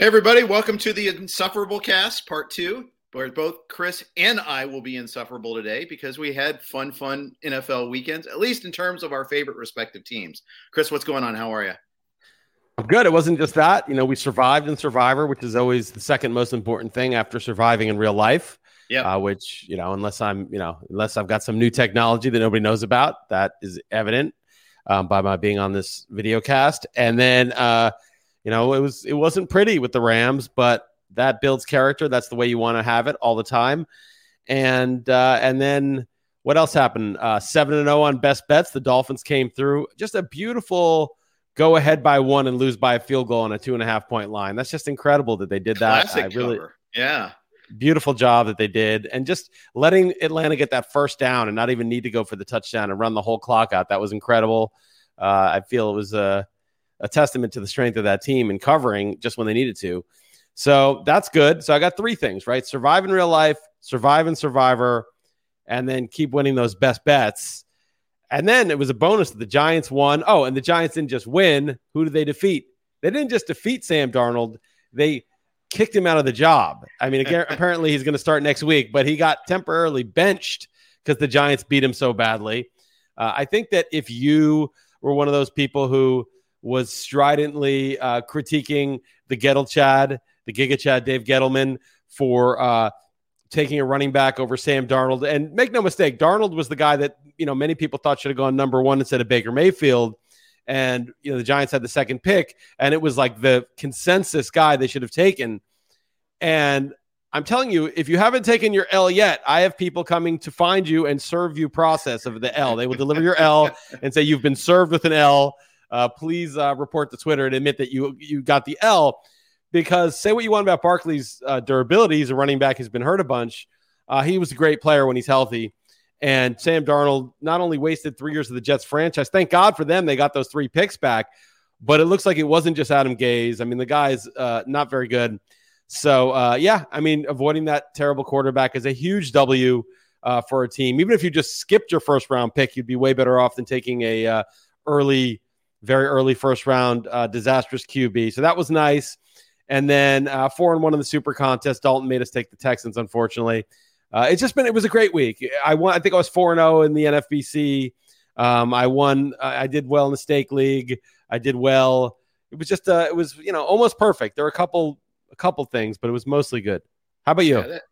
Everybody, welcome to the Insufferable Cast, part two, where both Chris and I will be insufferable today because we had fun, fun NFL weekends, at least in terms of our favorite respective teams. Chris, what's going on? How are you? I'm good. It wasn't just that. You know, we survived in Survivor, which is always the second most important thing after surviving in real life. Yeah. Uh, which, you know, unless I'm, you know, unless I've got some new technology that nobody knows about, that is evident um, by my being on this video cast. And then, uh, you know, it was it wasn't pretty with the Rams, but that builds character. That's the way you want to have it all the time. And uh, and then what else happened? Uh, seven and zero on best bets. The Dolphins came through. Just a beautiful go ahead by one and lose by a field goal on a two and a half point line. That's just incredible that they did that. Classic I really, cover. yeah, beautiful job that they did, and just letting Atlanta get that first down and not even need to go for the touchdown and run the whole clock out. That was incredible. Uh, I feel it was a a testament to the strength of that team and covering just when they needed to. So that's good. So I got three things, right? Survive in real life, survive in survivor, and then keep winning those best bets. And then it was a bonus that the Giants won. Oh, and the Giants didn't just win. Who did they defeat? They didn't just defeat Sam Darnold. They kicked him out of the job. I mean, again, apparently he's going to start next week, but he got temporarily benched because the Giants beat him so badly. Uh, I think that if you were one of those people who was stridently uh, critiquing the Gettle Chad, the Giga Chad, Dave Gettleman for uh, taking a running back over Sam Darnold. And make no mistake, Darnold was the guy that you know many people thought should have gone number one instead of Baker Mayfield. And you know the Giants had the second pick, and it was like the consensus guy they should have taken. And I'm telling you, if you haven't taken your L yet, I have people coming to find you and serve you process of the L. They will deliver your L and say you've been served with an L uh, please uh, report to Twitter and admit that you you got the L. Because say what you want about Barkley's uh, durability, he's a running back who's been hurt a bunch. Uh, he was a great player when he's healthy. And Sam Darnold not only wasted three years of the Jets franchise, thank God for them, they got those three picks back. But it looks like it wasn't just Adam Gase. I mean, the guy's uh, not very good. So, uh, yeah, I mean, avoiding that terrible quarterback is a huge W for a team. Even if you just skipped your first round pick, you'd be way better off than taking a early very early first round uh, disastrous QB. So that was nice. And then uh, four and one in the super contest. Dalton made us take the Texans, unfortunately. Uh, it's just been, it was a great week. I won, I think I was 4 and 0 in the NFBC. Um, I won, I did well in the stake league. I did well. It was just, uh, it was, you know, almost perfect. There were a couple, a couple things, but it was mostly good. How about you? Yeah, that,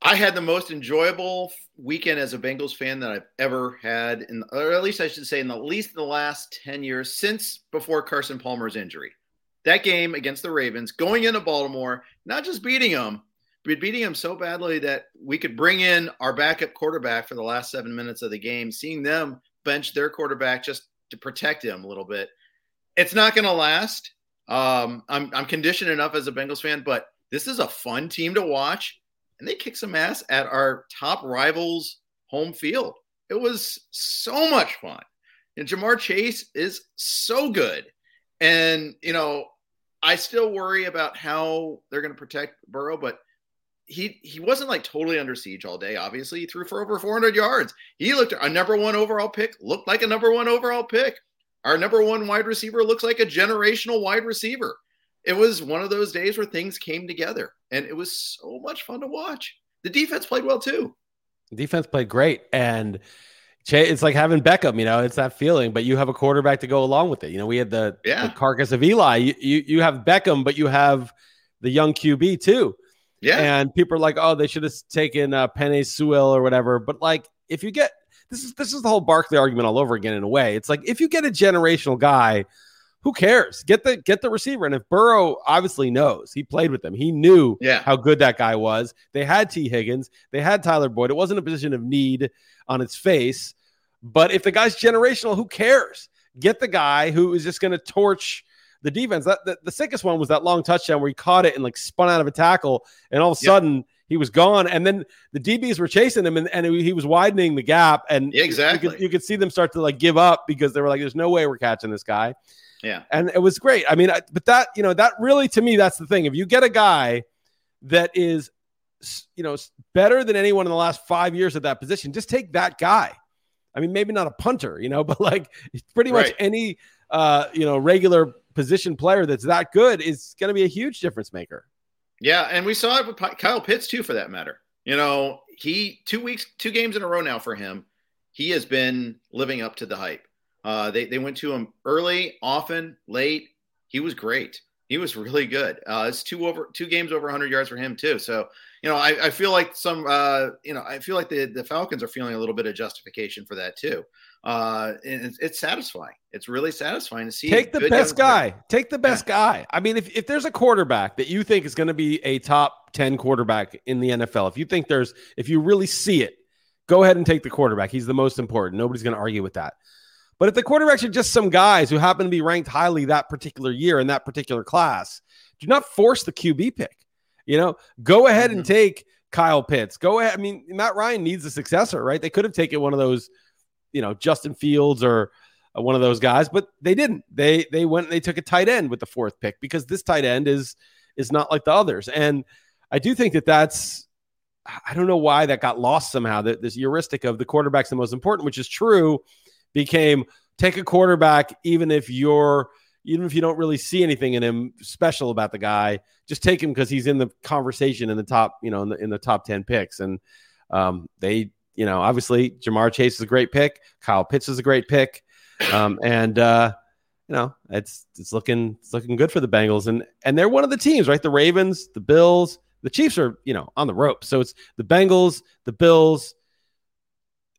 I had the most enjoyable weekend as a Bengals fan that I've ever had, in, or at least I should say, in the least in the last ten years since before Carson Palmer's injury. That game against the Ravens, going into Baltimore, not just beating them, but beating them so badly that we could bring in our backup quarterback for the last seven minutes of the game, seeing them bench their quarterback just to protect him a little bit. It's not going to last. Um, I'm, I'm conditioned enough as a Bengals fan, but this is a fun team to watch and they kicked some ass at our top rivals' home field. It was so much fun. And Ja'Marr Chase is so good. And, you know, I still worry about how they're going to protect Burrow, but he he wasn't like totally under siege all day. Obviously, he threw for over 400 yards. He looked a number one overall pick, looked like a number one overall pick. Our number one wide receiver looks like a generational wide receiver. It was one of those days where things came together, and it was so much fun to watch. The defense played well too. Defense played great, and it's like having Beckham. You know, it's that feeling, but you have a quarterback to go along with it. You know, we had the, yeah. the carcass of Eli. You, you you have Beckham, but you have the young QB too. Yeah. And people are like, oh, they should have taken uh, Penei Sewell or whatever. But like, if you get this is this is the whole Barkley argument all over again in a way. It's like if you get a generational guy, who cares? Get the get the receiver. And if Burrow obviously knows, he played with them. He knew yeah. how good that guy was. They had Tee Higgins, they had Tyler Boyd. It wasn't a position of need on its face. But if the guy's generational, who cares? Get the guy who is just going to torch the defense. That the, the, sickest one was that long touchdown where he caught it and like spun out of a tackle, and all of a sudden he was gone. And then the DBs were chasing him, and, and he was widening the gap. And yeah, exactly, you could, you could see them start to like give up because they were like, "There's no way we're catching this guy." Yeah, and it was great. I mean, I, but that you know that really to me that's the thing. If you get a guy that is you know better than anyone in the last five years at that position, just take that guy. I mean, maybe not a punter, you know, but like pretty much right. any uh, you know regular position player that's that good is going to be a huge difference maker. Yeah, and we saw it with Kyle Pitts too, for that matter. You know, he two weeks, two games in a row now for him. He has been living up to the hype. Uh, they they went to him early, often, late. He was great. He was really good. Uh, it's two over two games over 100 yards for him too. So you know, I, I feel like some, uh, you know, I feel like the the Falcons are feeling a little bit of justification for that too. Uh, it's, it's satisfying. It's really satisfying to see. Take the best guy. Take the best yeah. guy. I mean, if, if there's a quarterback that you think is going to be a top 10 quarterback in the NFL, if you think there's, if you really see it, go ahead and take the quarterback. He's the most important. Nobody's going to argue with that. But if the quarterbacks are just some guys who happen to be ranked highly that particular year in that particular class, do not force the QB pick. You know, go ahead mm-hmm. and take Kyle Pitts. Go ahead. I mean, Matt Ryan needs a successor, right? They could have taken one of those you know Justin Fields or uh, one of those guys, but they didn't. They they went and they took a tight end with the fourth pick because this tight end is is not like the others. And I do think that that's I don't know why that got lost somehow. That this heuristic of the quarterback's the most important, which is true, became take a quarterback even if you're even if you don't really see anything in him special about the guy, just take him because he's in the conversation in the top, you know, in the in the top ten picks. And um, they you know, obviously Ja'Marr Chase is a great pick. Kyle Pitts is a great pick. Um, and uh, you know, it's it's looking it's looking good for the Bengals. And and they're one of the teams, right? The Ravens, the Bills, the Chiefs are, you know, on the rope. So it's the Bengals, the Bills,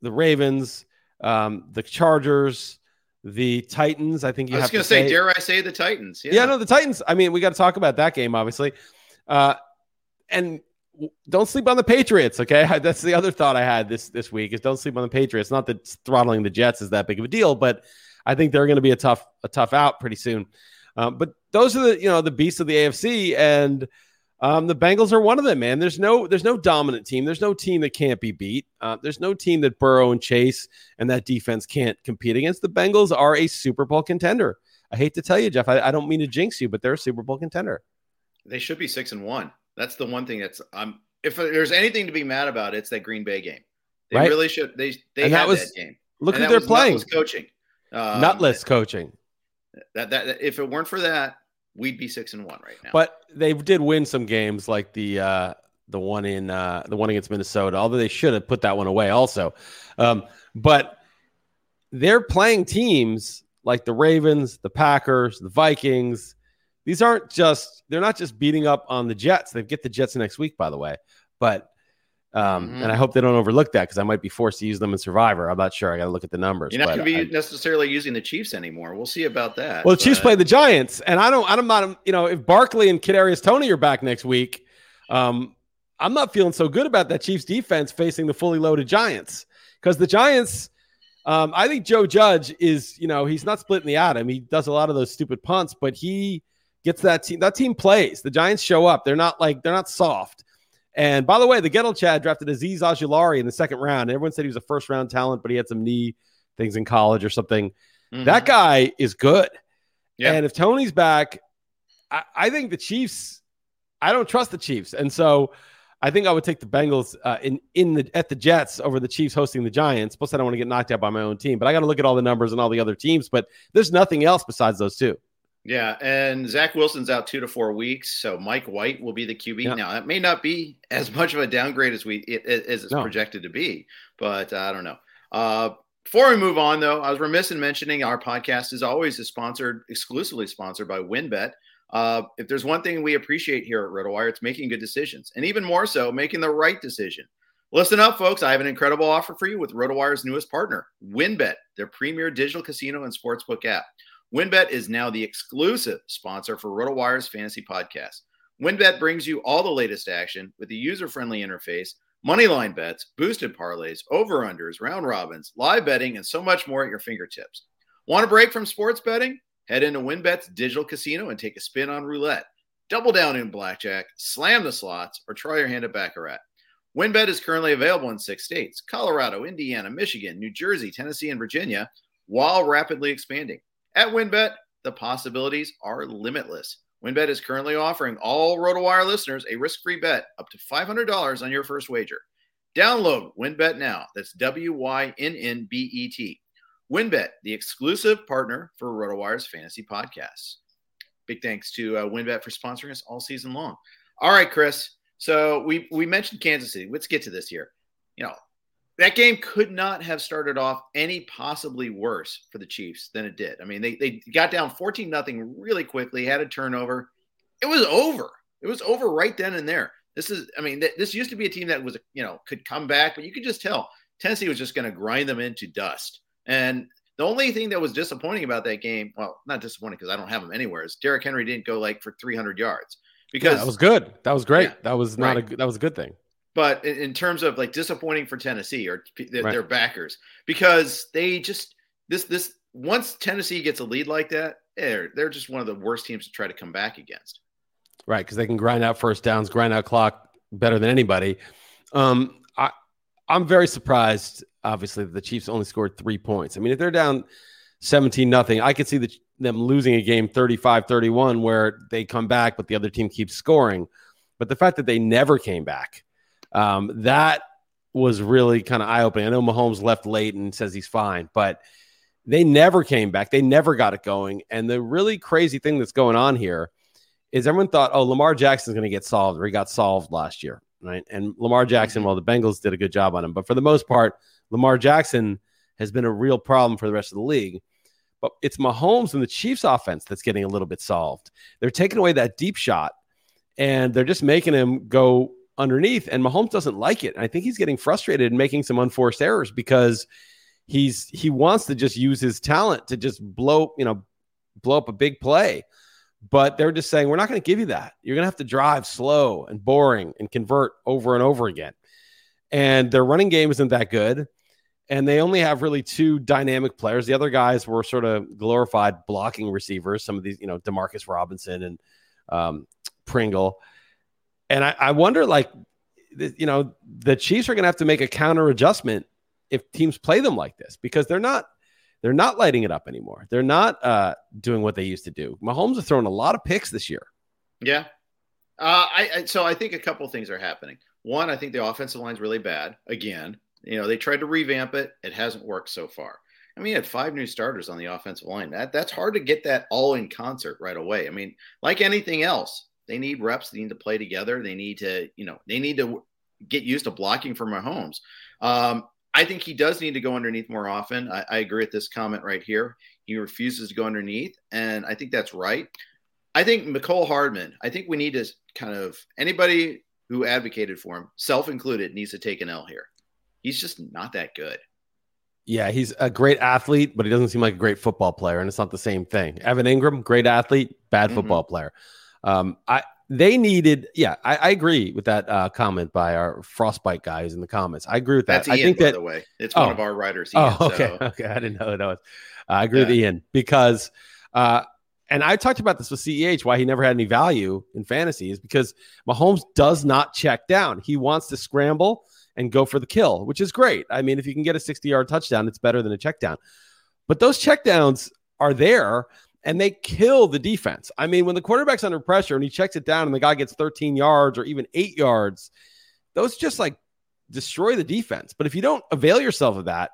the Ravens, um, the Chargers, the Titans. I think you I was going to say, say, dare I say the Titans? Yeah, yeah no, the Titans. I mean, we got to talk about that game, obviously. Uh, and don't sleep on the Patriots. Okay, that's the other thought I had this this week is don't sleep on the Patriots. Not that throttling the Jets is that big of a deal, but I think they're going to be a tough a tough out pretty soon. Um, but those are the you know the beasts of the AFC, and um, the Bengals are one of them. Man, there's no there's no dominant team. There's no team that can't be beat. Uh, there's no team that Burrow and Chase and that defense can't compete against. The Bengals are a Super Bowl contender. I hate to tell you, Jeff. I, I don't mean to jinx you, but they're a Super Bowl contender. They should be six and one. That's the one thing that's I'm. If there's anything to be mad about, it's that Green Bay game. They right? really should. They they and had that, was, that game. Look and who they're playing. Coaching. Um, Nutless coaching. That, that that if it weren't for that, we'd be six and one right now. But they did win some games, like the uh, the one in uh, the one against Minnesota. Although they should have put that one away, also. Um, but they're playing teams like the Ravens, the Packers, the Vikings, these aren't just they're not just beating up on the Jets. They get the Jets next week, by the way. But um, mm-hmm. and I hope they don't overlook that because I might be forced to use them in Survivor. I'm not sure. I got to look at the numbers. You're not going to be necessarily using the Chiefs anymore. We'll see about that. Well, the Chiefs play the Giants, and I don't. I'm not. You know, if Barkley and Kadarius Toney are back next week, um, I'm not feeling so good about that Chiefs defense facing the fully loaded Giants because the Giants. Um, I think Joe Judge is, you know, he's not splitting the atom. He does a lot of those stupid punts, but he gets that team. That team plays. The Giants show up. They're not like they're not soft. And by the way, the Ghetto Chad drafted Azeez Ojulari in the second round. Everyone said he was a first round talent, but he had some knee things in college or something. Mm-hmm. That guy is good. Yeah. And if Toney's back, I, I think the Chiefs. I don't trust the Chiefs, and so I think I would take the Bengals uh, in in the at the Jets over the Chiefs hosting the Giants. Plus, I don't want to get knocked out by my own team, but I got to look at all the numbers and all the other teams. But there's nothing else besides those two. Yeah, and Zach Wilson's out two to four weeks, so Mike White will be the QB. Yeah. Now that may not be as much of a downgrade as we as it's no. projected to be, but uh, I don't know. Uh, before we move on, though, I was remiss in mentioning our podcast is always sponsored, exclusively sponsored by WynnBET. Uh, if there's one thing we appreciate here at RotoWire, it's making good decisions, and even more so, making the right decision. Listen up, folks. I have an incredible offer for you with RotoWire's newest partner, WynnBET, their premier digital casino and sportsbook app. WynnBET is now the exclusive sponsor for RotoWire's fantasy podcast. WynnBET brings you all the latest action with a user-friendly interface, moneyline bets, boosted parlays, over-unders, round robins, live betting, and so much more at your fingertips. Want a break from sports betting? Head into WynnBET's digital casino and take a spin on roulette. Double down in blackjack, slam the slots, or try your hand at Baccarat. WynnBET is currently available in six states Colorado, Indiana, Michigan, New Jersey, Tennessee, and Virginia, while rapidly expanding. At WynnBET, the possibilities are limitless. WynnBET is currently offering all RotoWire listeners a risk free bet up to $500 on your first wager. Download WynnBET now. That's W Y N N B E T. WynnBET, the exclusive partner for RotoWire's fantasy podcasts. Big thanks to uh, WynnBET for sponsoring us all season long. All right, Chris. So we we mentioned Kansas City. Let's get to this here. You know, that game could not have started off any possibly worse for the Chiefs than it did. I mean, they they got down 14 nothing really quickly, had a turnover. It was over. It was over right then and there. This is, I mean, th- this used to be a team that was, you know, could come back, but you could just tell Tennessee was just going to grind them into dust. And the only thing that was disappointing about that game, well, not disappointing because I don't have them anywhere, is Derrick Henry didn't go like for 300 yards because yeah, that was good. That was great. Yeah, that was not right. a that was a good thing. But in, terms of like disappointing for Tennessee or th- right. their backers because they just this this once Tennessee gets a lead like that, they're they're just one of the worst teams to try to come back against. Right, because they can grind out first downs, grind out clock better than anybody. Um, I I'm very surprised obviously the Chiefs only scored three points. I mean, if they're down 17 nothing, I could see the, them losing a game 35 31 where they come back, but the other team keeps scoring. But the fact that they never came back, um, that was really kind of eye opening. I know Mahomes left late and says he's fine, but they never came back. They never got it going. And the really crazy thing that's going on here is everyone thought, oh, Lamar Jackson's going to get solved, or he got solved last year, right? And Lamar Jackson, mm-hmm. well, the Bengals did a good job on him, but for the most part, Lamar Jackson has been a real problem for the rest of the league. But it's Mahomes and the Chiefs offense that's getting a little bit solved. They're taking away that deep shot and they're just making him go underneath. And Mahomes doesn't like it. And I think he's getting frustrated and making some unforced errors because he's he wants to just use his talent to just blow, you know, blow up a big play. But they're just saying, we're not going to give you that. You're going to have to drive slow and boring and convert over and over again. And their running game isn't that good and they only have really two dynamic players. The other guys were sort of glorified blocking receivers. Some of these, you know, Demarcus Robinson and um, Pringle. And I, I wonder, like, you know, the Chiefs are going to have to make a counter adjustment if teams play them like this because they're not they're not lighting it up anymore. They're not uh, doing what they used to do. Mahomes has thrown a lot of picks this year. Yeah. Uh, I, I so I think a couple things are happening. One, I think the offensive line's really bad again. You know, they tried to revamp it. It hasn't worked so far. I mean, you had five new starters on the offensive line. That that's hard to get that all in concert right away. I mean, like anything else, they need reps. They need to play together. They need to, you know, they need to get used to blocking for Mahomes. Um, I think he does need to go underneath more often. I, I agree with this comment right here. He refuses to go underneath, and I think that's right. I think Mecole Hardman. I think we need to kind of anybody who advocated for him, self included, needs to take an L here he's just not that good. Yeah, he's a great athlete, but he doesn't seem like a great football player, and it's not the same thing. Evan Engram, great athlete, bad mm-hmm. football mm-hmm. player. Um, I they needed, yeah, I, I agree with that uh, comment by our frostbite guys in the comments. I agree with that. That's Ian, I think by that, the way, it's one oh, of our writers. Ian, oh, okay, so. okay, I didn't know that was. Uh, I agree yeah. with Ian because, uh, and I talked about this with CEH why he never had any value in fantasy is because Mahomes does not check down. He wants to scramble and go for the kill, which is great. I mean, if you can get a 60 yard touchdown, it's better than a check down. But those checkdowns are there and they kill the defense. I mean, when the quarterback's under pressure and he checks it down and the guy gets 13 yards or even eight yards, those just like destroy the defense. But if you don't avail yourself of that,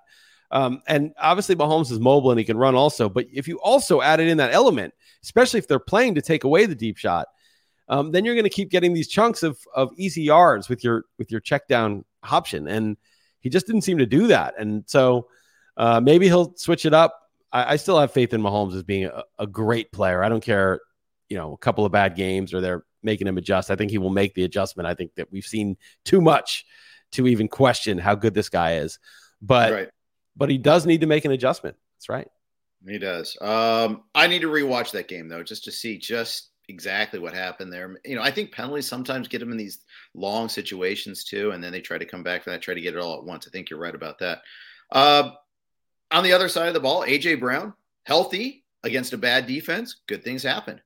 um, and obviously Mahomes is mobile and he can run also, but if you also added in that element, especially if they're playing to take away the deep shot, um, then you're going to keep getting these chunks of of easy yards with your with your check down option, and he just didn't seem to do that. And so uh, maybe he'll switch it up. I, I, still have faith in Mahomes as being a, a great player. I don't care, you know, a couple of bad games or they're making him adjust. I think he will make the adjustment. I think that we've seen too much to even question how good this guy is. But right. but he does need to make an adjustment. That's right. He does. Um, I need to rewatch that game though, just to see just exactly what happened there. You know, I think penalties sometimes get them in these long situations too, and then they try to come back and that, try to get it all at once. I think you're right about that. Uh, on the other side of the ball, AJ Brown, healthy against a bad defense, good things happen.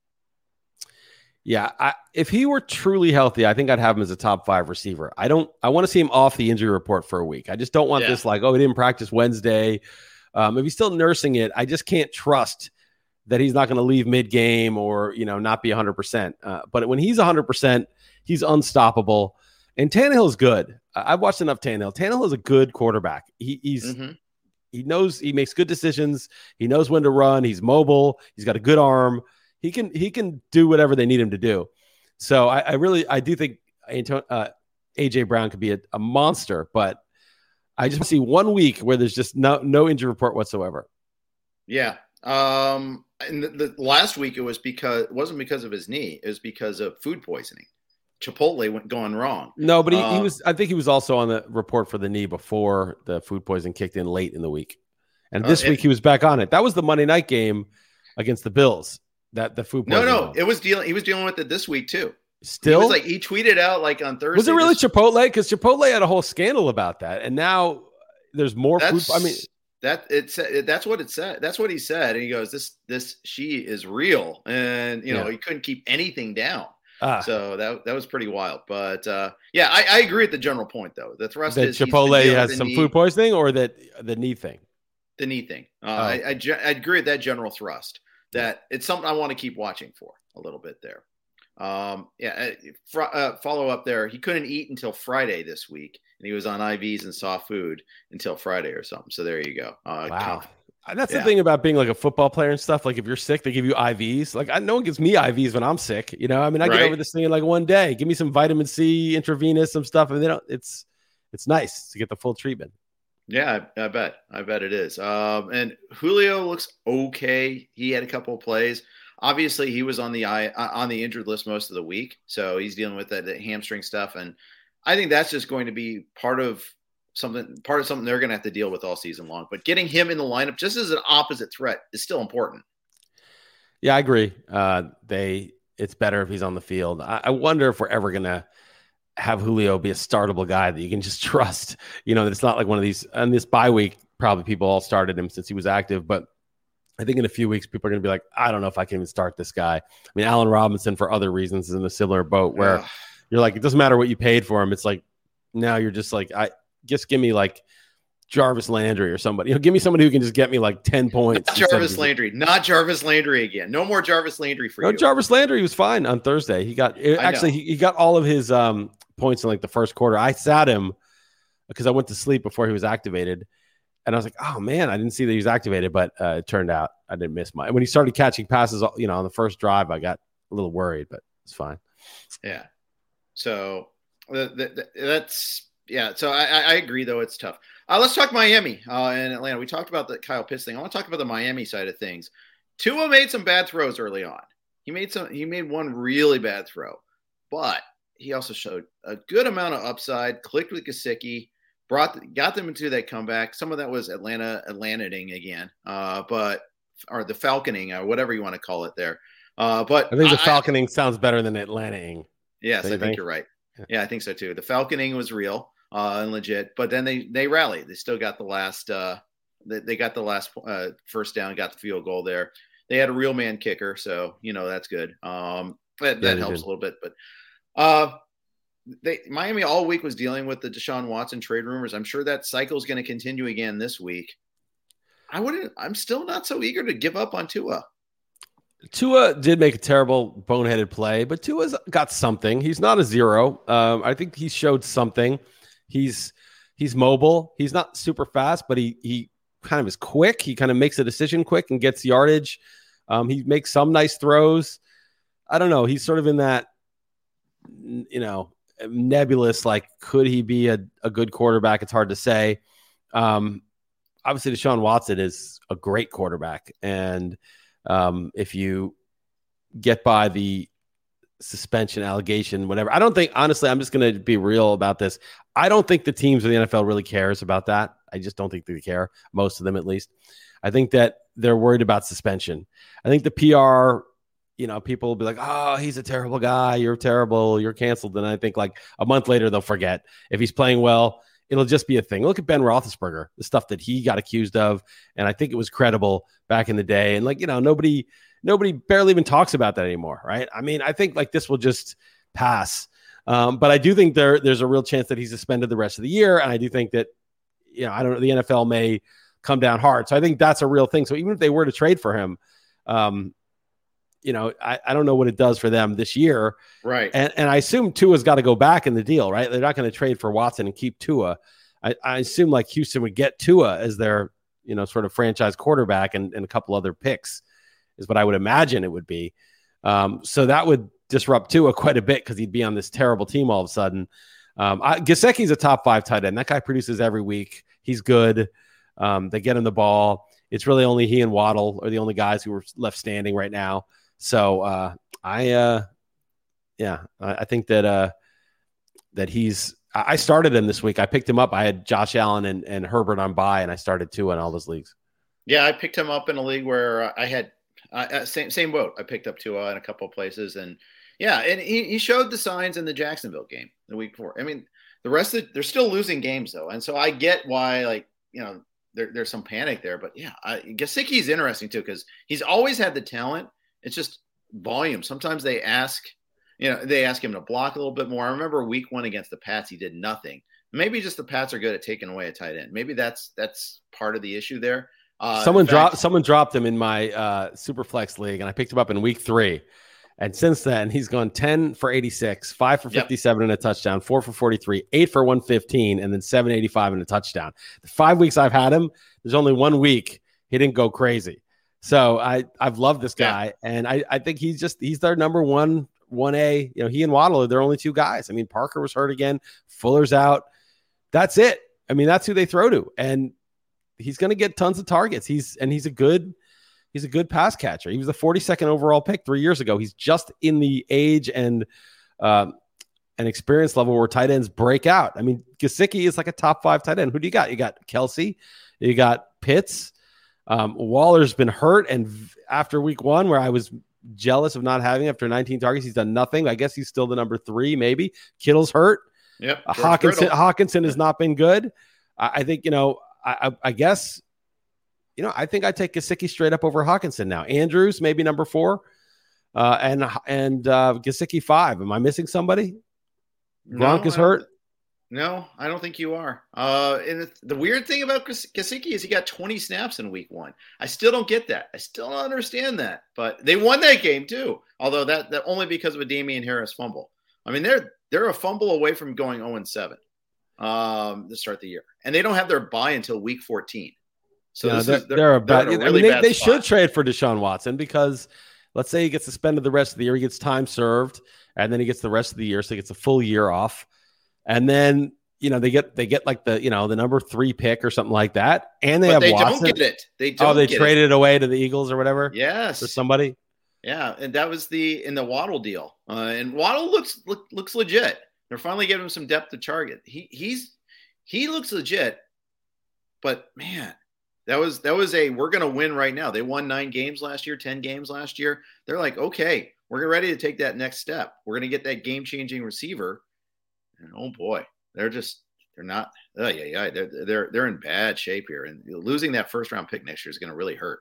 Yeah, I, if he were truly healthy, I think I'd have him as a top five receiver. I don't. I want to see him off the injury report for a week. I just don't want yeah. this like, oh, he didn't practice Wednesday. Um, if he's still nursing it, I just can't trust that he's not going to leave mid game or you know not be 100. Uh, percent But when he's 100, percent he's unstoppable. And Tannehill's good. I've watched enough Tannehill. Tannehill is a good quarterback. He, he's mm-hmm. He knows he makes good decisions. He knows when to run. He's mobile. He's got a good arm. He can he can do whatever they need him to do. So I, I really I do think uh, AJ Brown could be a, a monster, but I just see one week where there's just no no injury report whatsoever. Yeah, um, and the, the, last week it was because it wasn't because of his knee; it was because of food poisoning. Chipotle went going wrong. No, but he, um, he was. I think he was also on the report for the knee before the food poison kicked in late in the week, and this uh, week he was back on it. That was the Monday night game against the Bills. That the food. No, no, it was dealing. He was dealing with it this week too. Still, he was like he tweeted out like on Thursday. Was it really Chipotle? Because Chipotle had a whole scandal about that, and now there's more food. I mean, that it's that's what it said. That's what he said. And he goes, "This this she is real," and you know yeah. he couldn't keep anything down. Ah. So that that was pretty wild. But uh, yeah, I, I, agree with the general point though. The thrust that is Chipotle has some knee, food poisoning, or that the knee thing. The knee thing. Uh, oh. I, I, I agree with that general thrust. That it's something I want to keep watching for a little bit there. Um, yeah, fr- uh, follow up there. He couldn't eat until Friday this week, and he was on IVs and soft food until Friday or something. So there you go. Uh, wow. That's yeah. the thing about being like a football player and stuff. Like if you're sick, they give you IVs. Like I, no one gives me IVs when I'm sick. You know, I mean, I right. get over this thing in like one day. Give me some vitamin C, intravenous, some stuff, and they don't. It's it's nice to get the full treatment. Yeah, I, I bet. I bet it is. Um, and Julio looks okay. He had a couple of plays. Obviously, he was on the eye uh, on the injured list most of the week, so he's dealing with that, hamstring stuff, and I think that's just going to be part of something part of something they're going to have to deal with all season long. But getting him in the lineup just as an opposite threat is still important. Yeah, I agree. Uh, they it's better if he's on the field. I, I wonder if we're ever going to have Julio be a startable guy that you can just trust. You know, that it's not like one of these. And this bye week, probably people all started him since he was active, but I think in a few weeks, people are going to be like, I don't know if I can even start this guy. I mean, Allen Robinson, for other reasons, is in a similar boat where you're like, it doesn't matter what you paid for him. It's like now you're just like, I just give me like Jarvis Landry or somebody. You know, give me somebody who can just get me like 10 points. Not Jarvis Landry. Not Jarvis Landry again. No more Jarvis Landry for no, you. Jarvis Landry was fine on Thursday. He got actually he, he, got all of his um, points in like the first quarter. I sat him because I went to sleep before he was activated. And I was like, oh man, I didn't see that he was activated, but uh, it turned out I didn't miss my. When he started catching passes, you know, on the first drive, I got a little worried, but it's fine. Yeah. So that's yeah. So I, I agree, though it's tough. Uh, let's talk Miami uh, and Atlanta. We talked about the Kyle Pitts thing. I want to talk about the Miami side of things. Tua made some bad throws early on. He made some. He made one really bad throw, but he also showed a good amount of upside. Clicked with Gesicki brought got them into that comeback. Some of that was Atlanta Atlanting again, uh, but or the Falconing or whatever you want to call it there. Uh, but I think the Falconing I, sounds better than Atlanting. Yes, I think, think you're right. Yeah. I think so too. The Falconing was real uh, and legit, but then they they rallied. They still got the last. Uh, they, they got the last uh, first down, got the field goal there. They had a real man kicker, so you know that's good. Um, that, that helps did. a little bit, but uh, they Miami all week was dealing with the Deshaun Watson trade rumors. I'm sure that cycle is going to continue again this week. I wouldn't. I'm still not so eager to give up on Tua. Tua did make a terrible boneheaded play, but Tua's got something. He's not a zero. Um, I think he showed something. He's he's mobile. He's not super fast, but he he kind of is quick. He kind of makes a decision quick and gets yardage. Um, he makes some nice throws. I don't know. He's sort of in that, you know, nebulous. Like, could he be a, a good quarterback? It's hard to say. Um, obviously, Deshaun Watson is a great quarterback, and um, if you get by the suspension allegation, whatever, I don't think. Honestly, I'm just going to be real about this. I don't think the teams in the NFL really cares about that. I just don't think they care. Most of them, at least. I think that they're worried about suspension. I think the PR, you know, people will be like, "Oh, he's a terrible guy. You're terrible. You're canceled." And I think like a month later they'll forget if he's playing well. It'll just be a thing. Look at Ben Roethlisberger, the stuff that he got accused of, and I think it was credible back in the day. And like you know, nobody, nobody barely even talks about that anymore, right? I mean, I think like this will just pass. Um, but I do think there there's a real chance that he's suspended the rest of the year, and I do think that you know I don't know the NFL may come down hard. So I think that's a real thing. So even if they were to trade for him, um, you know, I, I don't know what it does for them this year. Right. And and I assume Tua's got to go back in the deal, right? They're not going to trade for Watson and keep Tua. I, I assume like Houston would get Tua as their, you know, sort of franchise quarterback and, and a couple other picks is what I would imagine it would be. Um, so that would disrupt Tua quite a bit because he'd be on this terrible team all of a sudden. Um, I, Gesicki's a top five tight end. That guy produces every week. He's good. Um, they get him the ball. It's really only he and Waddle are the only guys who are left standing right now. So uh, I, uh, yeah, I, I think that uh, that he's. I started him this week. I picked him up. I had Josh Allen and, and Herbert on bye, and I started two in all those leagues. Yeah, I picked him up in a league where I had uh, same same boat. I picked up Tua in a couple of places, and yeah, and he, he showed the signs in the Jacksonville game the week before. I mean, the rest of they're still losing games though, and so I get why like you know there, there's some panic there. But yeah, I, Gesicki's interesting too because he's always had the talent. It's just volume. Sometimes they ask, you know, they ask him to block a little bit more. I remember week one against the Pats, he did nothing. Maybe just the Pats are good at taking away a tight end. Maybe that's that's part of the issue there. Uh, someone dropped someone dropped him in my uh, super flex league, and I picked him up in week three. And since then, he's gone 10 for 86, 5 for 57 yep. and a touchdown, 4 for 43, 8 for 115, and then 785 and a touchdown. The five weeks I've had him, there's only one week he didn't go crazy. So I I've loved this guy, yeah. and I I think he's just he's their number one one A. You know, he and Waddle are their only two guys. I mean, Parker was hurt again, Fuller's out. That's it. I mean, that's who they throw to, and he's going to get tons of targets. He's and he's a good he's a good pass catcher. He was the 42nd overall pick three years ago. He's just in the age and um, an experience level where tight ends break out. I mean, Gesicki is like a top five tight end. Who do you got? You got Kelce, you got Pitts. Um, Waller's been hurt, and after week one, where I was jealous of not having after 19 targets, he's done nothing. I guess he's still the number three, maybe. Kittle's hurt. Yep. Uh, Hockenson, Hockenson has not been good. I, I think you know. I, I, guess you know. I think I take Gesicki straight up over Hockenson now. Andrews maybe number four, uh, and and uh, Gesicki five. Am I missing somebody? Gronk no, is hurt. No, I don't think you are. Uh, and the weird thing about Gesicki is he got 20 snaps in week one. I still don't get that. I still don't understand that. But they won that game too. Although that, that only because of a Damien Harris fumble. I mean, they're they're a fumble away from going 0 and 7 um, to start the year, and they don't have their bye until week 14. So yeah, they're, is, they're, they're, a bad. Really I mean, they, they should trade for Deshaun Watson because let's say he gets suspended the rest of the year, he gets time served, and then he gets the rest of the year, so he gets a full year off and then you know they get they get like the you know the number three pick or something like that, and they but have they Watson. don't get it. They don't oh they traded it. away to the Eagles or whatever. Yes, for somebody. Yeah, and that was the in the Waddle deal, uh, and Waddle looks look, looks legit. They're finally giving him some depth to target. He he's he looks legit, but man, that was that was a we're gonna win right now. They won nine games last year, ten games last year. They're like, okay, we're ready to take that next step. We're gonna get that game changing receiver and oh boy, they're just they're not. Oh yeah, yeah, they're they're they're in bad shape here, and losing that first round pick next year is going to really hurt.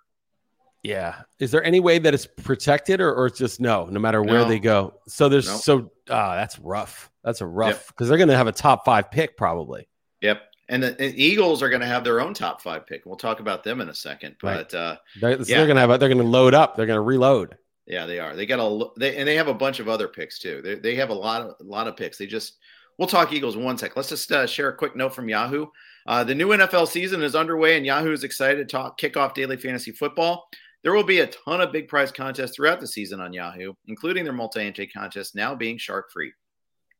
Yeah. Is there any way that it's protected, or, or it's just no, no matter where no. they go? So there's no. so ah, that's rough. That's a rough because yep. they're going to have a top five pick probably. Yep. And the, the Eagles are going to have their own top five pick. We'll talk about them in a second. But right. uh, they're, so yeah. they're going to have they're going to load up. They're going to reload. Yeah, they are. They got a they and they have a bunch of other picks too. They, they have a lot of a lot of picks. They just we'll talk Eagles in one sec. Let's just uh, share a quick note from Yahoo. Uh, the new NFL season is underway, and Yahoo is excited to talk kick off daily fantasy football. There will be a ton of big prize contests throughout the season on Yahoo, including their multi-entry contest now being shark free.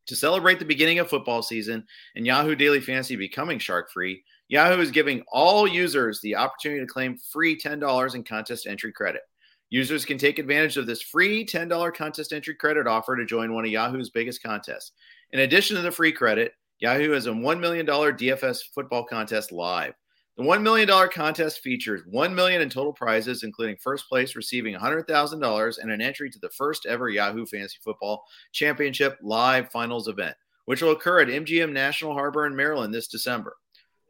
To celebrate the beginning of football season and Yahoo Daily Fantasy becoming shark free, Yahoo is giving all users the opportunity to claim free $10 in contest entry credit. Users can take advantage of this free $10 contest entry credit offer to join one of Yahoo's biggest contests. In addition to the free credit, Yahoo has a $1 million DFS football contest live. The $1 million contest features 1 million in total prizes, including first place receiving $100,000 and an entry to the first ever Yahoo Fantasy Football Championship live finals event, which will occur at MGM National Harbor in Maryland this December.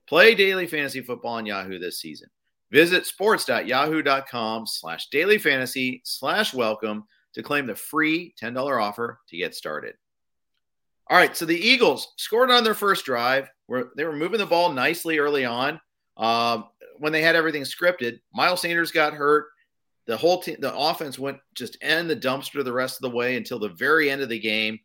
Play daily fantasy football on Yahoo this season. Visit sports.yahoo.com slash daily fantasy slash welcome to claim the free $10 offer to get started. All right, so the Eagles scored on their first drive. Where they were moving the ball nicely early on. Um, when they had everything scripted, Miles Sanders got hurt. The whole team, the offense went just end the dumpster the rest of the way until the very end of the game.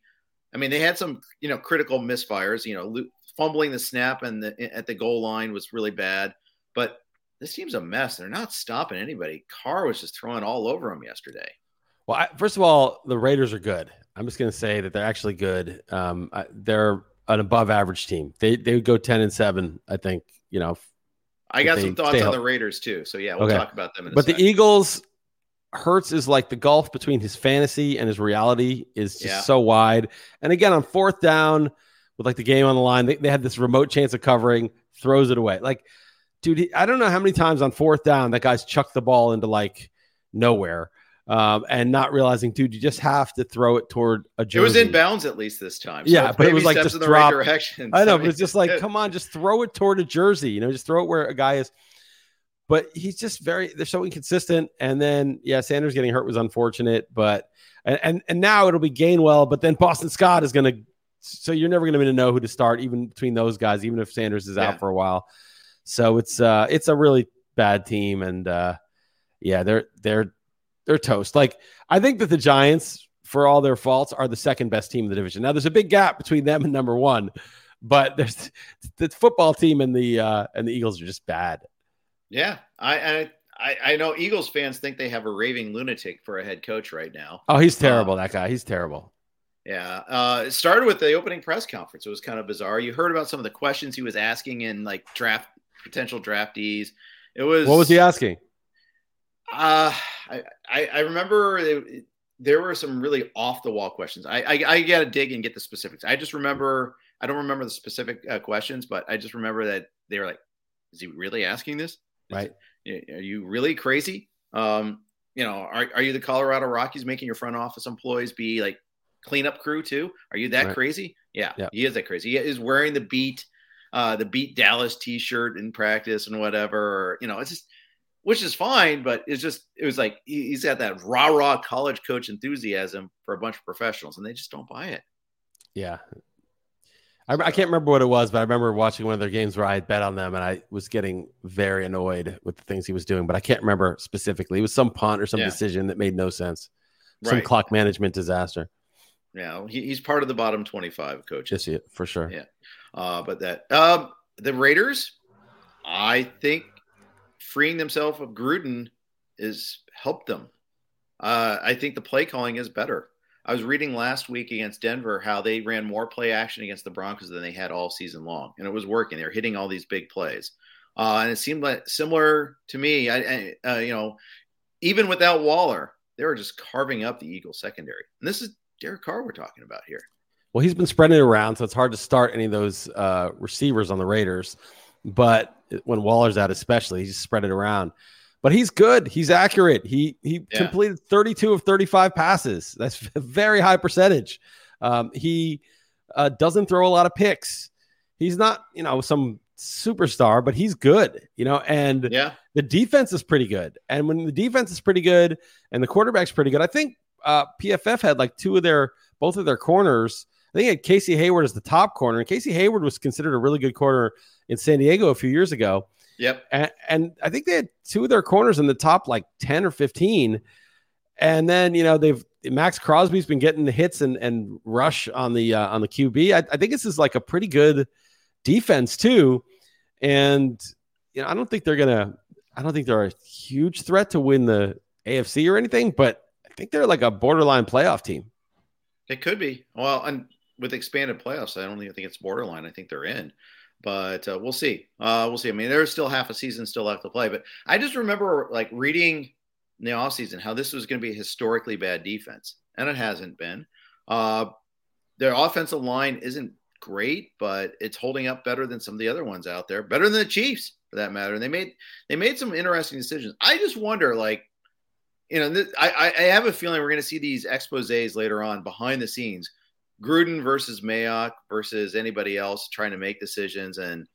I mean, they had some, you know, critical misfires. You know, fumbling the snap and the at the goal line was really bad. But this team's a mess. They're not stopping anybody. Carr was just throwing all over them yesterday. Well, I, first of all, the Raiders are good. I'm just going to say that they're actually good. Um, I, they're an above average team. They they would go ten and seven. I think you know I got some thoughts on the Raiders too. So yeah, we'll okay. talk about them. but the Eagles, Hurts is like the gulf between his fantasy and his reality is just yeah. so wide. And again, on fourth down with like the game on the line, they, they had this remote chance of covering, throws it away. Like, dude, he, I don't know how many times on fourth down that guy's chucked the ball into like nowhere um, and not realizing, dude, you just have to throw it toward a jersey. It was in bounds at least this time. So yeah, but it was like just in drop. Right direction. I know, but it's just like, come on, just throw it toward a jersey. You know, just throw it where a guy is. But he's just very they're so inconsistent. And then yeah, Sanders getting hurt was unfortunate, but and and, and now it'll be Gainwell, but then Boston Scott is gonna so you're never gonna be gonna know who to start, even between those guys, even if Sanders is yeah. out for a while. So it's uh it's a really bad team and uh yeah, they're they're they're toast. Like I think that the Giants, for all their faults, are the second best team in the division. Now there's a big gap between them and number one, but there's the football team and the uh, and the Eagles are just bad. Yeah, I, I I know Eagles fans think they have a raving lunatic for a head coach right now. Oh, he's terrible. that guy. He's terrible. Yeah. Uh, it started with the opening press conference. It was kind of bizarre. You heard about some of the questions he was asking in like draft potential draftees. It was what was he asking? Uh, I, I, remember it, there were some really off the wall questions. I, I, I got to dig and get the specifics. I just remember, I don't remember the specific uh, questions, but I just remember that they were like, is he really asking this? Right. Are you really crazy? Um, you know, are, are you the Colorado Rockies making your front office employees be like cleanup crew too? Are you that right. crazy? Yeah, yeah, he is that crazy. He is wearing the beat, uh, the beat Dallas t-shirt in practice and whatever. Or, you know, it's just, which is fine, but it's just it was like he's got that rah rah college coach enthusiasm for a bunch of professionals, and they just don't buy it. Yeah, I, I, can't remember what it was, but I remember watching one of their games where I had bet on them, and I was getting very annoyed with the things he was doing, but I can't remember specifically. It was some punt or some yeah. decision that made no sense, some right. clock management disaster. Yeah, he, he's part of the bottom twenty-five coaches. Yes, for sure. Yeah, uh, but that um, the Raiders, I think freeing themselves of Gruden is helped them. Uh, I think the play calling is better. I was reading last week against Denver how they ran more play action against the Broncos than they had all season long, and it was working. They were hitting all these big plays, uh, and it seemed like similar to me. I, I uh, you know, even without Waller, they were just carving up the Eagles secondary. And this is Derek Carr we're talking about here. Well, he's been spreading it around, so it's hard to start any of those uh, receivers on the Raiders. But when Waller's out, especially, he's spread it around. But he's good. He's accurate. He he yeah. completed 32 of 35 passes. That's a very high percentage. Um, he uh, doesn't throw a lot of picks. He's not, you know, some superstar, but he's good, you know, and yeah, the defense is pretty good. And when the defense is pretty good and the quarterback's pretty good, I think uh, PFF had like two of their both of their corners. I think had Casey Hayward as the top corner, and Casey Hayward was considered a really good corner in San Diego a few years ago. Yep. And, and I think they had two of their corners in the top like 10 or 15. And then you know they've Maxx Crosby's been getting the hits and and rush on the uh, on the QB. I, I think this is like a pretty good defense too, and you know I don't think they're gonna. I don't think they're a huge threat to win the AFC or anything, but I think they're like a borderline playoff team. It could be. Well, and with expanded playoffs, I don't even think it's borderline. I think they're in, but uh, we'll see. Uh, we'll see. I mean, there's still half a season still left to play, but I just remember like reading in the offseason how this was going to be a historically bad defense, and it hasn't been. Uh, their offensive line isn't great, but it's holding up better than some of the other ones out there, better than the Chiefs for that matter. And they made they made some interesting decisions. I just wonder, like, you know, I, I have a feeling we're going to see these exposés later on behind the scenes. Gruden versus Mayock versus anybody else trying to make decisions. And,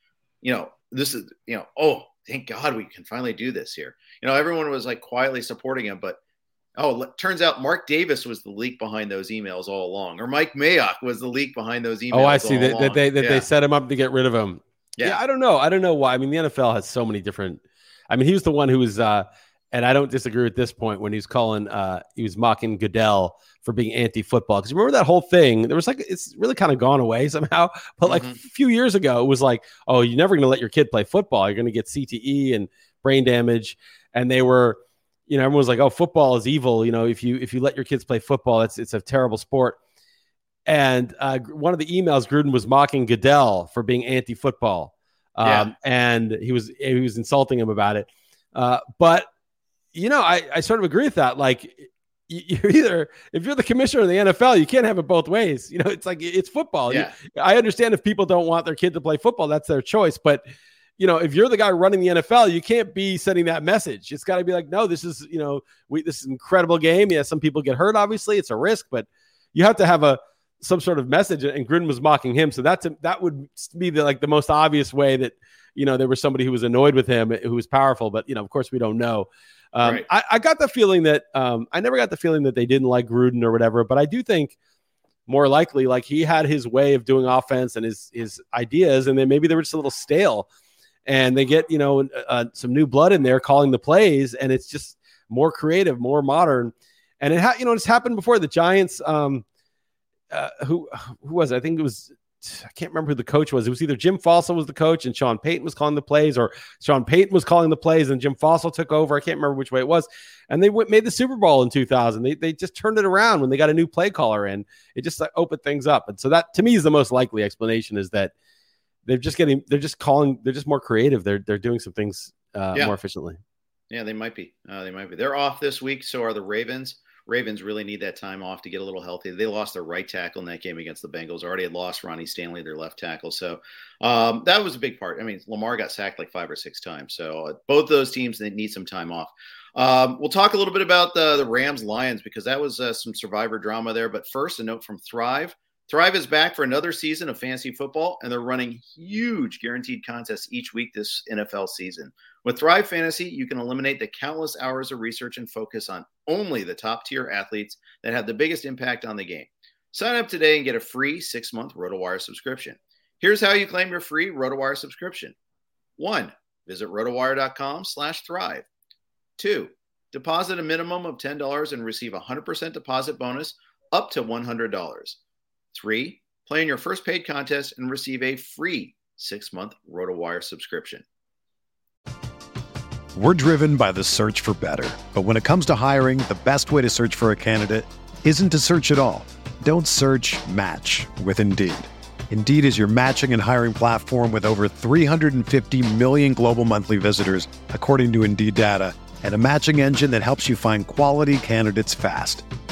you know, this is, you know, oh, thank God we can finally do this here. You know, everyone was like quietly supporting him, but oh, it turns out Mark Davis was the leak behind those emails all along, or Mike Mayock was the leak behind those emails. Oh, I see that, that, they that yeah. they set him up to get rid of him. Yeah. yeah, I don't know. I don't know why. I mean, the NFL has so many different. I mean, he was the one who was uh, and I don't disagree with this point when he was calling, uh, he was mocking Goodell for being anti-football. Because you remember that whole thing? There was like it's really kind of gone away somehow. But like mm-hmm. a few years ago, it was like, oh, you're never going to let your kid play football. You're going to get CTE and brain damage. And they were, you know, everyone was like, oh, football is evil. You know, if you if you let your kids play football, it's it's a terrible sport. And uh, one of the emails, Gruden was mocking Goodell for being anti-football, um, yeah. and he was he was insulting him about it. Uh, but you know, I, I sort of agree with that. Like, you're either if you're the commissioner of the NFL, you can't have it both ways. You know, it's like it's football. Yeah. You, I understand if people don't want their kid to play football, that's their choice. But you know, if you're the guy running the NFL, you can't be sending that message. It's got to be like, no, this is you know, we this is an incredible game. Yeah, some people get hurt. Obviously, it's a risk, but you have to have a some sort of message. And Gruden was mocking him, so that's a, that would be the like the most obvious way that you know there was somebody who was annoyed with him who was powerful. But you know, of course, we don't know. Um, right. I, I, got the feeling that um, I never got the feeling that they didn't like Gruden or whatever, but I do think more likely like he had his way of doing offense and his his ideas, and then maybe they were just a little stale, and they get you know uh, some new blood in there calling the plays, and it's just more creative, more modern, and it ha- you know it's happened before. The Giants, um, uh, who who was it? I think it was I can't remember who the coach was. It was either Jim Fassel was the coach and Sean Payton was calling the plays, or Sean Payton was calling the plays and Jim Fassel took over. I can't remember which way it was. And they went, made the Super Bowl in 2000. They, they just turned it around when they got a new play caller in. It just like, opened things up. And so that to me is the most likely explanation is that they're just getting, they're just calling, they're just more creative. They're they're doing some things uh, yeah. more efficiently. Yeah, they might be. Uh, they might be. They're off this week. So are the Ravens. Ravens really need that time off to get a little healthy. They lost their right tackle in that game against the Bengals. Already had lost Ronnie Stanley, their left tackle. So um, that was a big part. I mean, Lamar got sacked like five or six times. So uh, both those teams they need some time off. Um, we'll talk a little bit about the, the Rams Lions because that was uh, some survivor drama there. But first, a note from Thrive. Thrive is back for another season of fantasy football, and they're running huge guaranteed contests each week this NFL season. With Thrive Fantasy, you can eliminate the countless hours of research and focus on only the top tier athletes that have the biggest impact on the game. Sign up today and get a free six month RotoWire subscription. Here's how you claim your free RotoWire subscription. One, visit rotowire.com slash thrive. Two, deposit a minimum of $10 and receive a 100% deposit bonus up to $100. Three, play in your first paid contest and receive a free six month RotoWire subscription. We're driven by the search for better. But when it comes to hiring, the best way to search for a candidate isn't to search at all. Don't search match with Indeed. Indeed is your matching and hiring platform with over 350 million global monthly visitors, according to Indeed data, and a matching engine that helps you find quality candidates fast.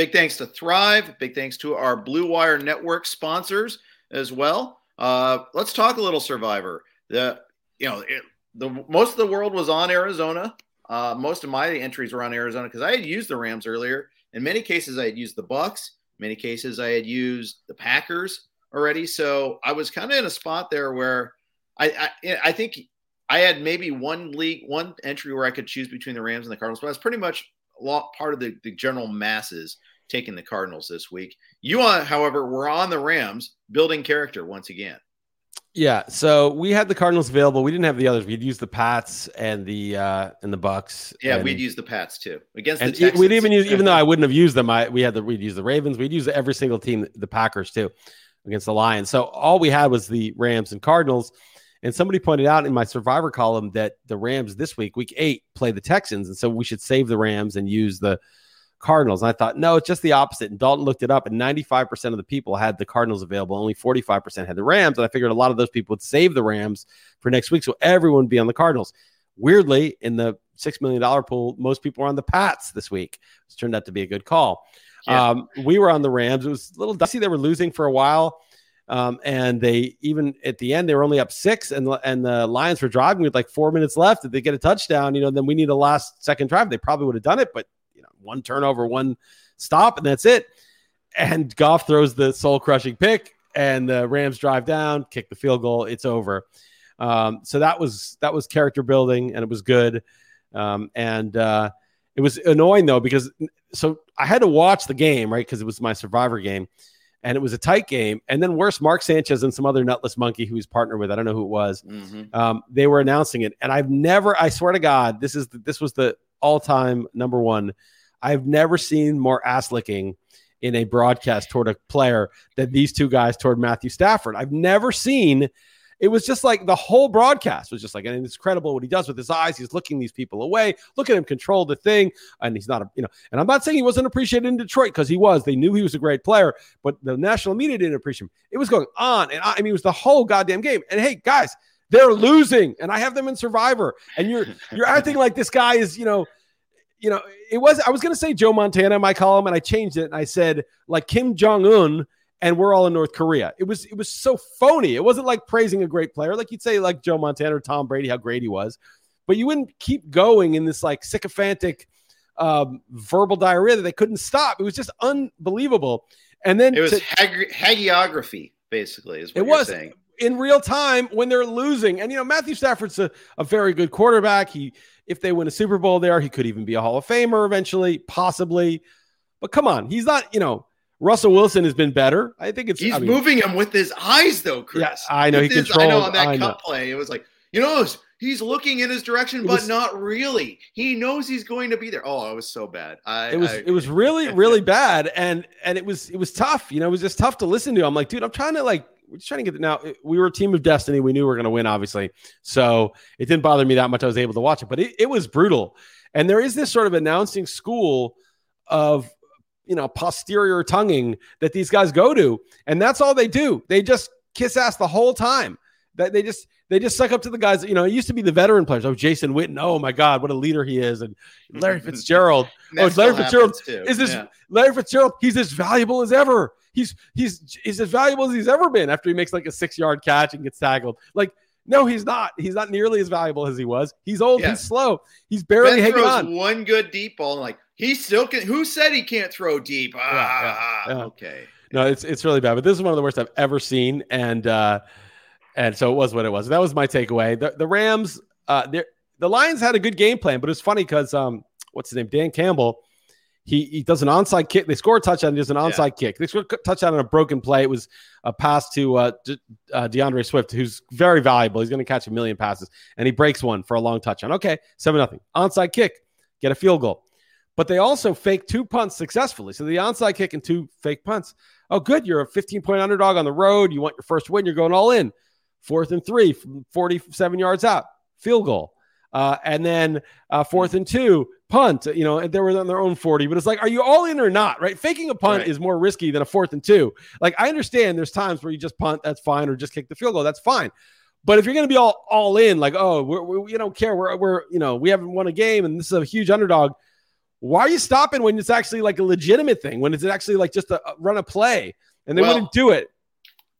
Big thanks to Thrive. Big thanks to our Blue Wire Network sponsors as well. Uh, let's talk a little Survivor. The you know it, the most of the world was on Arizona. Uh, most of my entries were on Arizona because I had used the Rams earlier. In many cases, I had used the Bucks. In many cases, I had used the Packers already. So I was kind of in a spot there where I, I I think I had maybe one league, one entry where I could choose between the Rams and the Cardinals, but I was pretty much part of the, the general masses taking the Cardinals this week. You, however, were on the Rams building character once again. Yeah, so we had the Cardinals available. We didn't have the others. We'd use the Pats and the uh and the Bucks. Yeah, and, we'd use the Pats too against and the Texans. we'd even use even though I wouldn't have used them. I we had the we'd use the Ravens. We'd use every single team, the Packers too, against the Lions. So all we had was the Rams and Cardinals. And somebody pointed out in my Survivor column that the Rams this week, Week Eight, play the Texans, and so we should save the Rams and use the Cardinals. And I thought, no, it's just the opposite. And Dalton looked it up, and 95% of the people had the Cardinals available. Only 45% had the Rams. And I figured a lot of those people would save the Rams for next week. So everyone would be on the Cardinals. Weirdly, in the $6 million pool, most people were on the Pats this week. It turned out to be a good call. Yeah. Um, we were on the Rams. It was a little dicey. They were losing for a while. Um, and they even at the end they were only up six, and and the Lions were driving with like four minutes left. If they get a touchdown, you know, then we need a last second drive. They probably would have done it, but you know, one turnover, one stop, and that's it. And Goff throws the soul crushing pick, and the Rams drive down, kick the field goal. It's over. Um, so that was that was character building, and it was good. Um, and uh, it was annoying though because so I had to watch the game right because it was my Survivor game, and it was a tight game. And then worse, Mark Sanchez and some other nutless monkey who he's partnered with, I don't know who it was. Mhm. Um, they were announcing it, and I've never, I swear to God, this is this was the all-time number one. I've never seen more ass licking in a broadcast toward a player than these two guys toward Matthew Stafford. I've never seen. It was just like the whole broadcast was just like, and it's incredible what he does with his eyes. He's looking these people away. Look at him control the thing, and he's not a, you know. And I'm not saying he wasn't appreciated in Detroit because he was. They knew he was a great player, but the national media didn't appreciate him. It was going on, and I mean, it was the whole goddamn game. And hey, guys, they're losing, and I have them in Survivor, and you're you're acting like this guy is, you know, you know, it was. I was going to say Joe Montana in my column, and I changed it, and I said like Kim Jong Un, and we're all in North Korea. It was it was so phony. It wasn't like praising a great player, like you'd say like Joe Montana or Tom Brady, how great he was, but you wouldn't keep going in this like sycophantic um, verbal diarrhea that they couldn't stop. It was just unbelievable. And then It was to- hag- hagiography, basically, is what it you're was saying. In real time when they're losing. And you know, Matthew Stafford's a, a very good quarterback. He if they win a Super Bowl there, he could even be a Hall of Famer eventually, possibly. But come on, he's not, you know, Russell Wilson has been better. I think it's He's I mean, moving him with his eyes, though, Chris. Yeah, I know, With he his- I know on that I cut know. play, it was like, you know, he's looking in his direction, It but was- not really. He knows he's going to be there. Oh, it was so bad. I, it was I- it was really really bad and and it was it was tough you know it was just tough to listen to i'm like dude i'm trying to like we're just trying to get it now we were a team of destiny. We knew we were going to win obviously. So it didn't bother me that much. I was able to watch it but it, it was brutal. And there is this sort of announcing school of you know posterior tonguing that these guys go to and that's all they do. They just kiss ass the whole time. That they just they just suck up to the guys you know it used to be the veteran players. Oh jason witten. Oh my god what a leader he is. And larry fitzgerald. Oh, Larry Fitzgerald. is this Yeah. Larry Fitzgerald? He's as valuable as ever. He's he's he's as valuable as he's ever been after he makes like a six yard catch and gets tackled. Like, no, he's not. He's not nearly as valuable as he was. He's old. Yeah. He's slow. He's barely Ben hanging on. one good deep ball, and like he still can. Who said he can't throw deep? Ah, yeah, yeah. okay. No, it's it's really bad. But this is one of the worst I've ever seen, and uh, and so it was what it was. That was my takeaway. The the Rams, uh, the Lions had a good game plan, but it's funny because um, what's his name, Dan Campbell. He, he does an onside kick. They score a touchdown. He does an onside kick. They score a touchdown on a broken play. It was a pass to uh, D- uh, DeAndre Swift, who's very valuable. He's going to catch a million passes, and he breaks one for a long touchdown. Okay, seven nothing. Onside kick, get a field goal. But they also fake two punts successfully. So the onside kick and two fake punts. Oh, good. You're a 15 point underdog on the road. You want your first win. You're going all in. Fourth and three 47 yards out, field goal. Uh, and then uh, fourth and two, punt. You know, and they were on their own 40. But it's like, are you all in or not? Right? Faking a punt Right. is more risky than a fourth and two. Like, I understand there's times where you just punt, that's fine, or just kick the field goal, that's fine. But if you're going to be all all in, like, oh, we're, we, you don't care, we're we're you know we haven't won a game and this is a huge underdog. Why are you stopping when it's actually like a legitimate thing? When it's actually like just a, a run a play, and they well, wouldn't do it.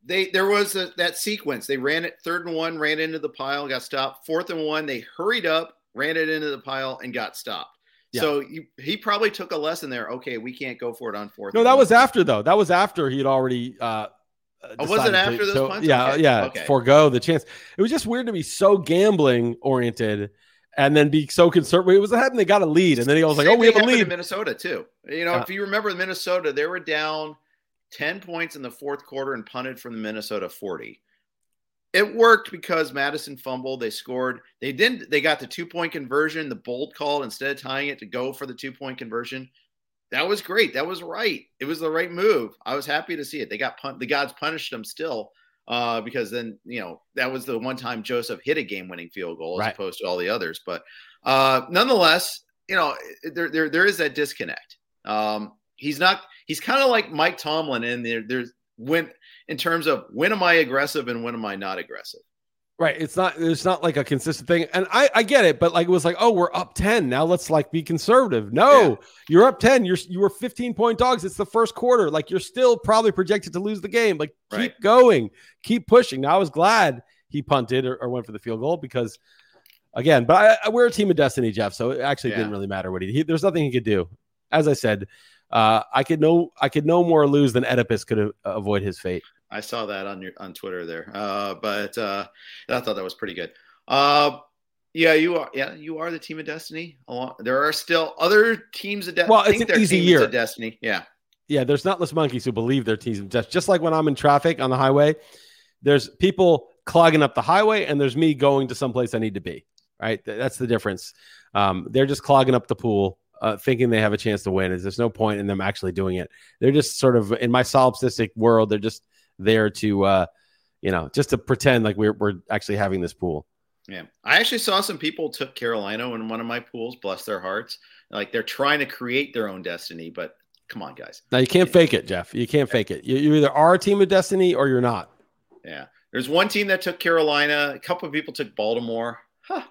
They there was a, that sequence. They ran it third and one, ran into the pile, got stopped. Fourth and one, they hurried up, ran it into the pile, and got stopped. Yeah. So you, he probably took a lesson there. Okay, we can't go for it on fourth. No, that was after though. That was after he had already uh, Oh, was it after to, those so, punts? Yeah, okay. yeah. Okay. Forego the chance. It was just weird to be so gambling oriented and then be so concerned. It was happening. They got a lead, and then he was like, "Oh, we have a lead." In Minnesota too. You know, uh, if you remember Minnesota, they were down ten points in the fourth quarter and punted from the Minnesota forty. It worked because Mattison fumbled. They scored. They didn't. They got the two point conversion. The bold call instead of tying it to go for the two point conversion that was great. That was right. It was the right move. I was happy to see it. They got pun- the gods punished them still uh, because then you know that was the one time Joseph hit a game winning field goal as right. opposed to all the others. But uh, nonetheless, you know there there there is that disconnect. Um, he's not. He's kind of like Mike Tomlin in there. There's when in terms of when am I aggressive and when am I not aggressive. Right. It's not it's not like a consistent thing. And I, I get it, but like it was like, oh, we're up 10. Now let's like be conservative. No, yeah. you're up 10. You're you were 15 point dogs. It's the first quarter. Like you're still probably projected to lose the game. Like keep right. going, keep pushing. Now I was glad he punted or, or, went for the field goal because again, but I, I, we're a team of destiny, Jeff. So it actually yeah. didn't really matter what he, he there's nothing he could do. As I said, uh, I could no I could no more lose than Oedipus could avoid his fate. I saw that on your on Twitter there. Uh, but uh, I thought that was pretty good. Uh, yeah, you are. Yeah, you are the team of destiny. There are still other teams of destiny. Well, it's an easy year. Of destiny. Yeah. Yeah, there's not less monkeys who believe they're teams of destiny. Just like when I'm in traffic on the highway, there's people clogging up the highway, and there's me going to someplace I need to be. Right. That's the difference. Um, they're just clogging up the pool. Uh, thinking they have a chance to win. Is there's no point in them actually doing it. They're just sort of in my solipsistic world. They're just there to uh, you know just to pretend like we're we're actually having this pool. Yeah, I actually saw some people took Carolina in one of my pools. Bless their hearts. Like they're trying to create their own destiny, but come on, guys. Now you can't yeah. fake it, Jeff. You can't fake it. You, you either are a team of destiny or you're not. Yeah. There's one team that took Carolina. A couple of people took Baltimore. Huh.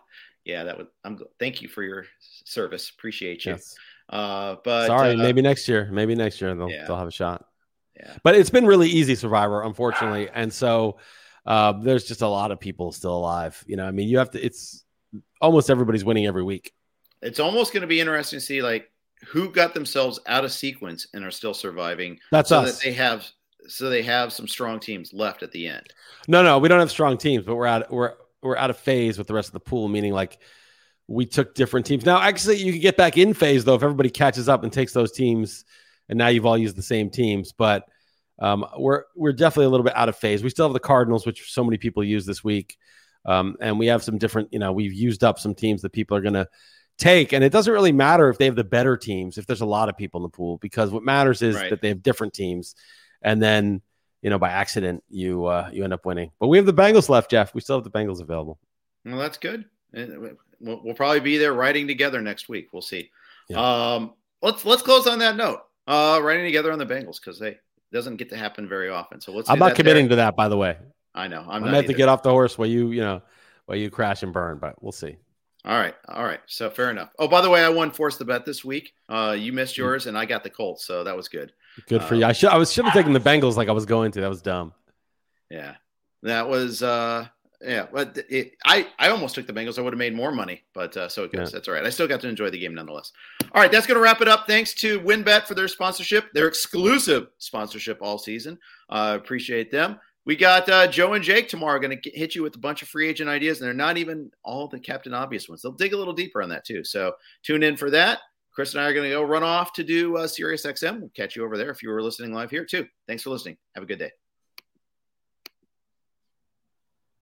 Yeah, that would. I'm. Thank you for your service. Appreciate you. Yes. Uh, but sorry, uh, maybe next year. Maybe next year they'll yeah. they'll have a shot. Yeah. But it's been really easy Survivor, unfortunately, and so uh, there's just a lot of people still alive. You know, I mean, you have to. It's almost everybody's winning every week. It's almost going to be interesting to see like who got themselves out of sequence and are still surviving. That's so us. That they have so they have some strong teams left at the end. No, no, we don't have strong teams, but we're out we're we're out of phase with the rest of the pool, meaning like we took different teams. Now, actually, you can get back in phase though if everybody catches up and takes those teams and now you've all used the same teams. But um, we're we're definitely a little bit out of phase. We still have the Cardinals, which so many people use this week, um, and we have some different. You know, we've used up some teams that people are going to take, and it doesn't really matter if they have the better teams if there's a lot of people in the pool because what matters is right. that they have different teams, and then you know by accident you uh, you end up winning. But we have the Bengals left, Jeff. We still have the Bengals available. Well, that's good. We'll, we'll probably be there writing together next week. We'll see. Yeah. Um, let's let's close on that note uh, running together on the Bengals because they doesn't get to happen very often. So let's. I'm not committing there. to that, by the way. I know. I'm, I'm meant to get off the horse while you, you know, while you crash and burn, but we'll see. All right, all right. So fair enough. Oh, by the way, I won force the bet this week. Uh, you missed mm. yours, and I got the Colts, so that was good. Good for you. I should. I was should have taken the Bengals like I was going to. That was dumb. Yeah, that was. uh yeah, but it, I I almost took the Bengals. I would have made more money, but uh, so it goes. Yeah. That's all right. I still got to enjoy the game nonetheless. All right, that's going to wrap it up. Thanks to WynnBET for their sponsorship, their exclusive sponsorship all season. Uh, appreciate them. We got uh, Joe and Jake tomorrow going to hit you with a bunch of free agent ideas, and they're not even all the Captain Obvious ones. They'll dig a little deeper on that too. So tune in for that. Chris and I are going to go run off to do uh, Sirius XM. We'll catch you over there if you were listening live here too. Thanks for listening. Have a good day.